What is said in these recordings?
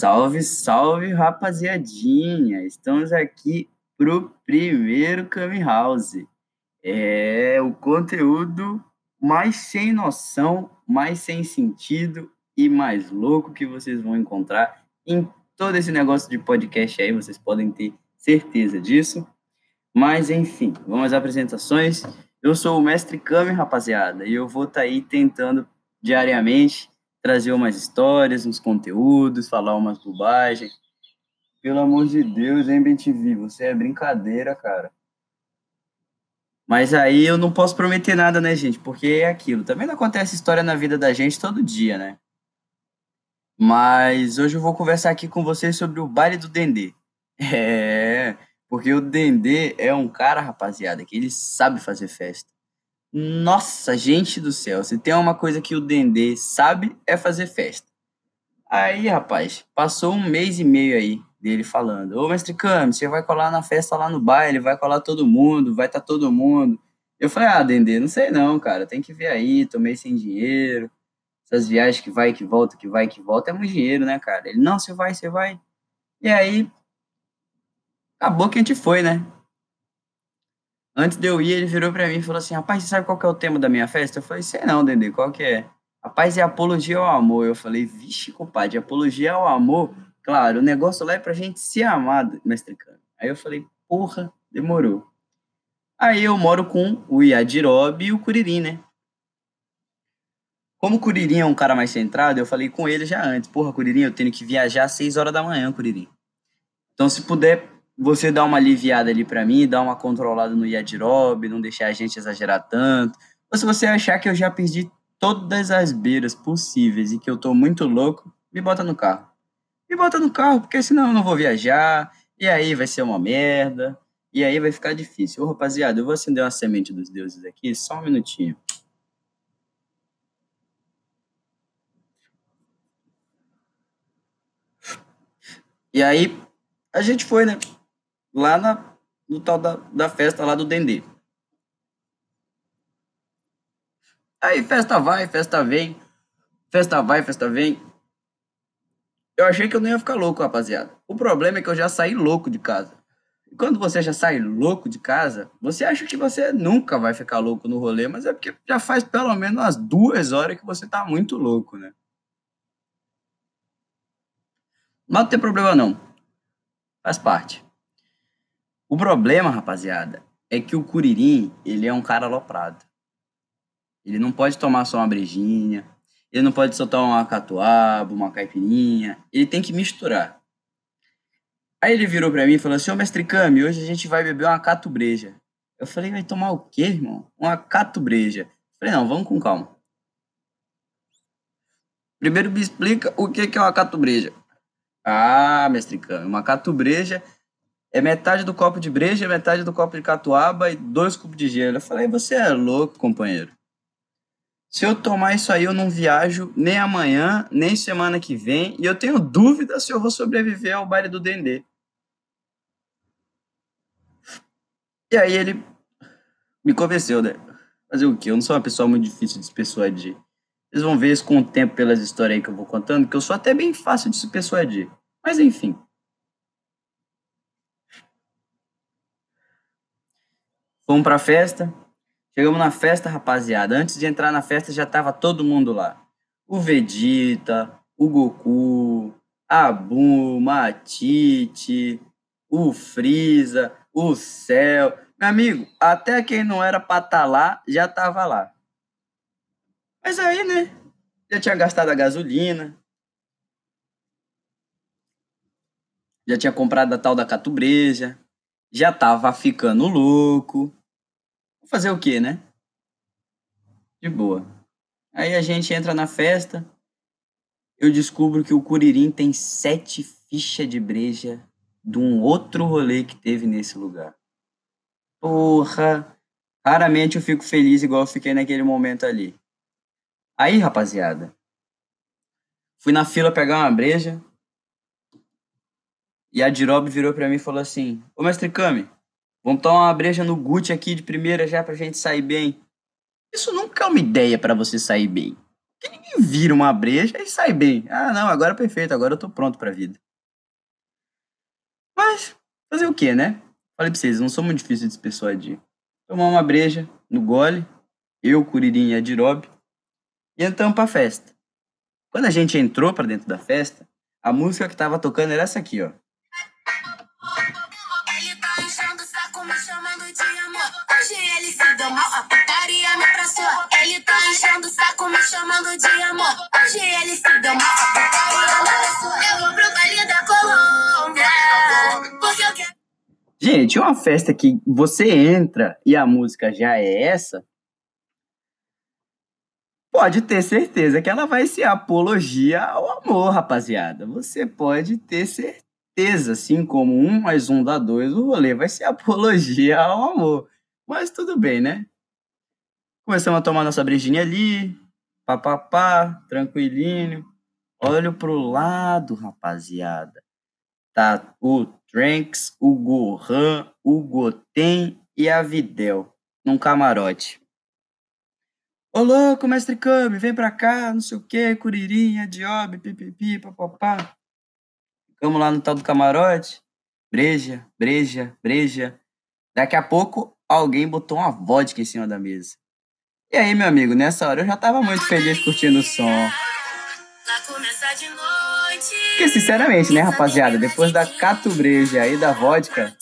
Salve, salve, rapaziadinha! Estamos aqui pro primeiro Kami House. É o conteúdo mais sem noção, mais sem sentido e mais louco que vocês vão encontrar em todo esse negócio de podcast aí, vocês podem ter certeza disso. Mas enfim, vamos às apresentações. Eu sou o Mestre Kami, rapaziada, e eu vou estar tá aí tentando diariamente trazer umas histórias, uns conteúdos, falar umas bobagens. Pelo amor de Deus, hein, BenTV? Você é brincadeira, cara. Mas aí eu não posso prometer nada, né, gente? Porque é aquilo. Também não acontece história na vida da gente todo dia, né? Mas hoje eu vou conversar aqui com vocês sobre o baile do Dendê. É, porque o Dendê é um cara, rapaziada, que ele sabe fazer festa. Nossa, gente do céu, se tem uma coisa que o Dendê sabe é fazer festa. Aí, rapaz, passou um mês e meio aí dele falando: Ô, mestre Cami, você vai colar na festa lá no baile, vai colar todo mundo, vai estar tá todo mundo. Eu falei: Ah, Dendê, não sei não, cara, tem que ver aí, tomei sem dinheiro. Essas viagens que vai que volta, que vai que volta, é muito dinheiro, né, cara? Ele: Não, você vai, você vai. E aí, acabou que a gente foi, né? Antes de eu ir, ele virou para mim e falou assim: Rapaz, você sabe qual que é o tema da minha festa? Eu falei: Sei não, Dendê, qual que é? Rapaz, é apologia ao amor. Eu falei: Vixe, compadre, apologia ao amor. Claro, o negócio lá é pra gente se amar, mestre Cano. Aí eu falei: Porra, demorou. Aí eu moro com o Yadirob e o Curirim, né? Como o Curirim é um cara mais centrado, eu falei com ele já antes: Porra, Curirim, eu tenho que viajar às 6 horas da manhã, Curirim. Então, se puder você dá uma aliviada ali para mim, dá uma controlada no Yadirob, não deixar a gente exagerar tanto. Ou se você achar que eu já perdi todas as beiras possíveis e que eu tô muito louco, me bota no carro. Me bota no carro, porque senão eu não vou viajar, e aí vai ser uma merda, e aí vai ficar difícil. Ô, rapaziada, eu vou acender uma semente dos deuses aqui, só um minutinho. E aí, a gente foi, né? Lá na, no tal da, da festa lá do Dendê. Aí festa vai, festa vem, festa vai, festa vem. Eu achei que eu não ia ficar louco, rapaziada. O problema é que eu já saí louco de casa. E quando você já sai louco de casa, você acha que você nunca vai ficar louco no rolê, mas é porque já faz pelo menos umas duas horas que você tá muito louco, né? Mas não tem problema não. Faz parte. O problema, rapaziada, é que o Curirim, ele é um cara aloprado. Ele não pode tomar só uma brejinha, ele não pode soltar uma catuaba, uma caipirinha, ele tem que misturar. Aí ele virou para mim e falou assim, ô mestre Kami, hoje a gente vai beber uma catubreja. Eu falei, vai tomar o quê, irmão? Uma catubreja. Eu falei, não, vamos com calma. Primeiro me explica o que é uma catubreja. Ah, mestre Kami, uma catubreja é metade do copo de breja, metade do copo de catuaba e dois cubos de gelo. Eu falei, você é louco, companheiro. Se eu tomar isso aí, eu não viajo nem amanhã, nem semana que vem, e eu tenho dúvida se eu vou sobreviver ao baile do Dendê. E aí ele me convenceu, né? Fazer o quê? Eu não sou uma pessoa muito difícil de se persuadir. Vocês vão ver isso com o tempo pelas histórias aí que eu vou contando, que eu sou até bem fácil de se persuadir. Mas enfim. Fomos pra festa. Chegamos na festa, rapaziada. Antes de entrar na festa, já tava todo mundo lá. O Vegeta, o Goku, a Buma, a Tite, o Freeza, o Céu. Meu amigo, até quem não era pra estar tá lá, já tava lá. Mas aí, né? Já tinha gastado a gasolina. Já tinha comprado a tal da catubreja. Já tava ficando louco fazer o quê, né? De boa. Aí a gente entra na festa, eu descubro que o Curirim tem sete fichas de breja de um outro rolê que teve nesse lugar. Porra! Raramente eu fico feliz igual eu fiquei naquele momento ali. Aí, rapaziada, fui na fila pegar uma breja e a Dirob virou pra mim e falou assim: Ô, mestre Kami, Vamos tomar uma breja no Gucci aqui de primeira já pra gente sair bem. Isso nunca é uma ideia para você sair bem. que ninguém vira uma breja e sai bem. Ah, não, agora é perfeito, agora eu tô pronto pra vida. Mas, fazer o quê, né? Falei pra vocês, não sou muito difícil de persuadir. Tomar uma breja no gole, eu, Curirim e Adirob, e entramos pra festa. Quando a gente entrou pra dentro da festa, a música que tava tocando era essa aqui, ó. Putaria me abraçou. Ele tá enchendo o saco, me chamando de amor. Hoje ele se deu mal, putaria me abraçou. Eu vou pro baile da Colômbia. Gente, uma festa que você entra e a música já é essa, pode ter certeza que ela vai ser apologia ao amor, rapaziada. Você pode ter certeza, assim como um mais um dá dois, o rolê vai ser apologia ao amor. Mas tudo bem, né? Começamos a tomar nossa brejinha ali, papapá, tranquilinho. Olho pro lado, rapaziada. Tá o Tranks, o Gohan, o Goten e a Videl num camarote. Ô louco, mestre Kami, vem pra cá, não sei o que, Curirinha, Diob, pipipi, papapá. Ficamos lá no tal do camarote. Breja, breja, breja. Daqui a pouco, alguém botou uma vodka em cima da mesa. E aí, meu amigo, nessa hora eu já tava muito feliz curtindo o som. Porque, sinceramente, né, rapaziada, depois da Cato Breja e da vodka,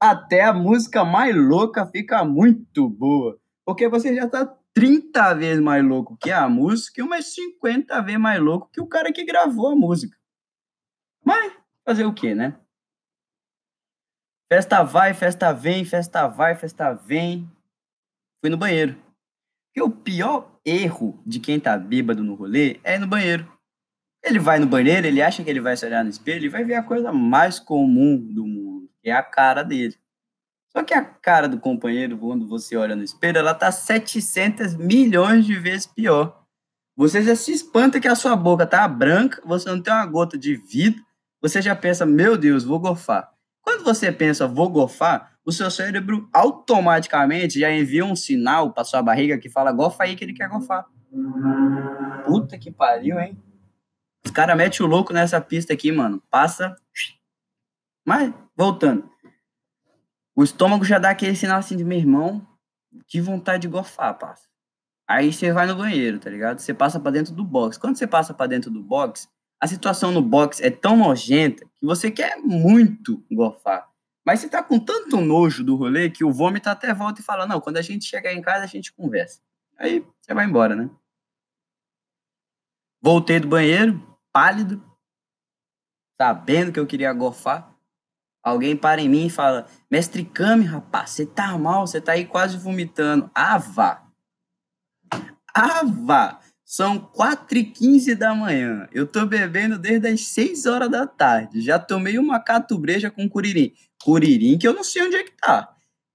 até a música mais louca fica muito boa. Porque você já tá 30 vezes mais louco que a música e umas 50 vezes mais louco que o cara que gravou a música. Mas fazer o quê, né? Festa vai, festa vem, festa vai, festa vem. Fui no banheiro. Porque o pior erro de quem tá bêbado no rolê é ir no banheiro. Ele vai no banheiro, ele acha que ele vai se olhar no espelho e vai ver a coisa mais comum do mundo, que é a cara dele. Só que a cara do companheiro, quando você olha no espelho, ela tá 700 milhões de vezes pior. Você já se espanta que a sua boca tá branca, você não tem uma gota de vidro, você já pensa, meu Deus, vou gorfar. Quando você pensa, vou gorfar, o seu cérebro automaticamente já envia um sinal para sua barriga que fala, gorfa aí que ele quer gorfar. Puta que pariu, hein? Os caras metem o louco nessa pista aqui, mano. Passa. Mas, voltando. O estômago já dá aquele sinal assim de meu irmão, que vontade de gorfar, passa. Aí você vai no banheiro, tá ligado? Você passa para dentro do box. Quando você passa para dentro do box, a situação no box é tão nojenta que você quer muito gorfar. Mas você tá com tanto nojo do rolê que o vômito até volta e fala: Não, quando a gente chegar em casa, a gente conversa. Aí você vai embora, né? Voltei do banheiro, pálido, sabendo que eu queria gorfar. Alguém para em mim e fala: Mestre Kami, rapaz, você tá mal, você tá aí quase vomitando. Ah, vá. Ah, vá. São 4 e 15 da manhã. Eu tô bebendo desde as 6 horas da tarde. Já tomei uma catubreja com curirim. Curirim que eu não sei onde é que tá.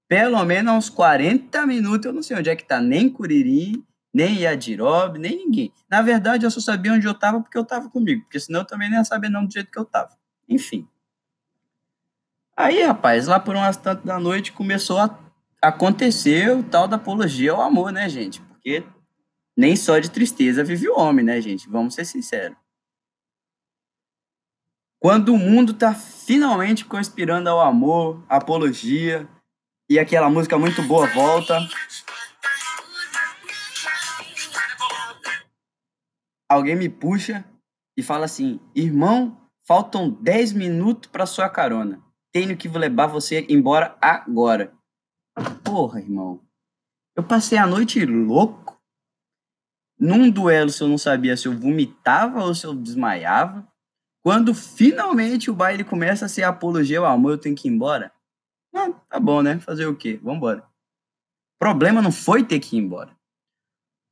Pelo menos uns 40 minutos eu não sei onde é que tá. Nem curirim, nem Yadirob, nem ninguém. Na verdade, eu só sabia onde eu tava porque eu tava comigo. Porque senão eu também nem ia saber não do jeito que eu tava. Enfim. Aí, rapaz, lá por umas tantas da noite começou a acontecer o tal da apologia ao amor, né, gente? Porque nem só de tristeza vive o homem, né, gente? Vamos ser sinceros. Quando o mundo tá finalmente conspirando ao amor, apologia, e aquela música muito boa volta, alguém me puxa e fala assim: irmão, faltam 10 minutos para sua carona. Tenho que levar você embora agora. Porra, irmão. Eu passei a noite louco. Num duelo, se eu não sabia se eu vomitava ou se eu desmaiava. Quando finalmente o baile começa a ser apologia ao amor, eu tenho que ir embora. Ah, tá bom, né? Fazer o quê? Vambora. Problema não foi ter que ir embora.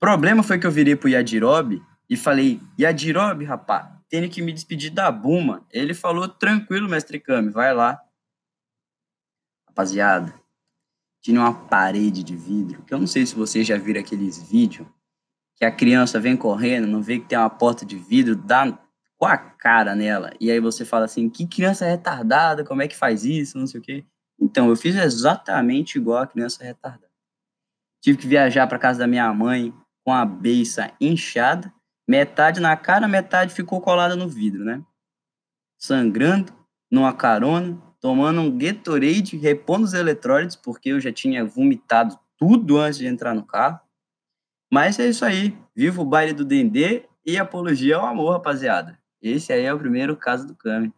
Problema foi que eu virei pro Yadirob e falei, Yadirob, rapá, tenho que me despedir da Buma. Ele falou, tranquilo, mestre Kami, vai lá. Rapaziada, tinha uma parede de vidro, que eu não sei se vocês já viram aqueles vídeos, que a criança vem correndo, não vê que tem uma porta de vidro, dá com a cara nela. E aí você fala assim, que criança retardada, como é que faz isso, não sei o quê. Então, eu fiz exatamente igual a criança retardada. Tive que viajar para casa da minha mãe com a beiça inchada, metade na cara, metade ficou colada no vidro, né? Sangrando, numa carona, tomando um Gatorade, repondo os eletrólitos, porque eu já tinha vomitado tudo antes de entrar no carro. Mas é isso aí. Viva o baile do Dendê e apologia ao amor, rapaziada. Esse aí é o primeiro caso do Kami.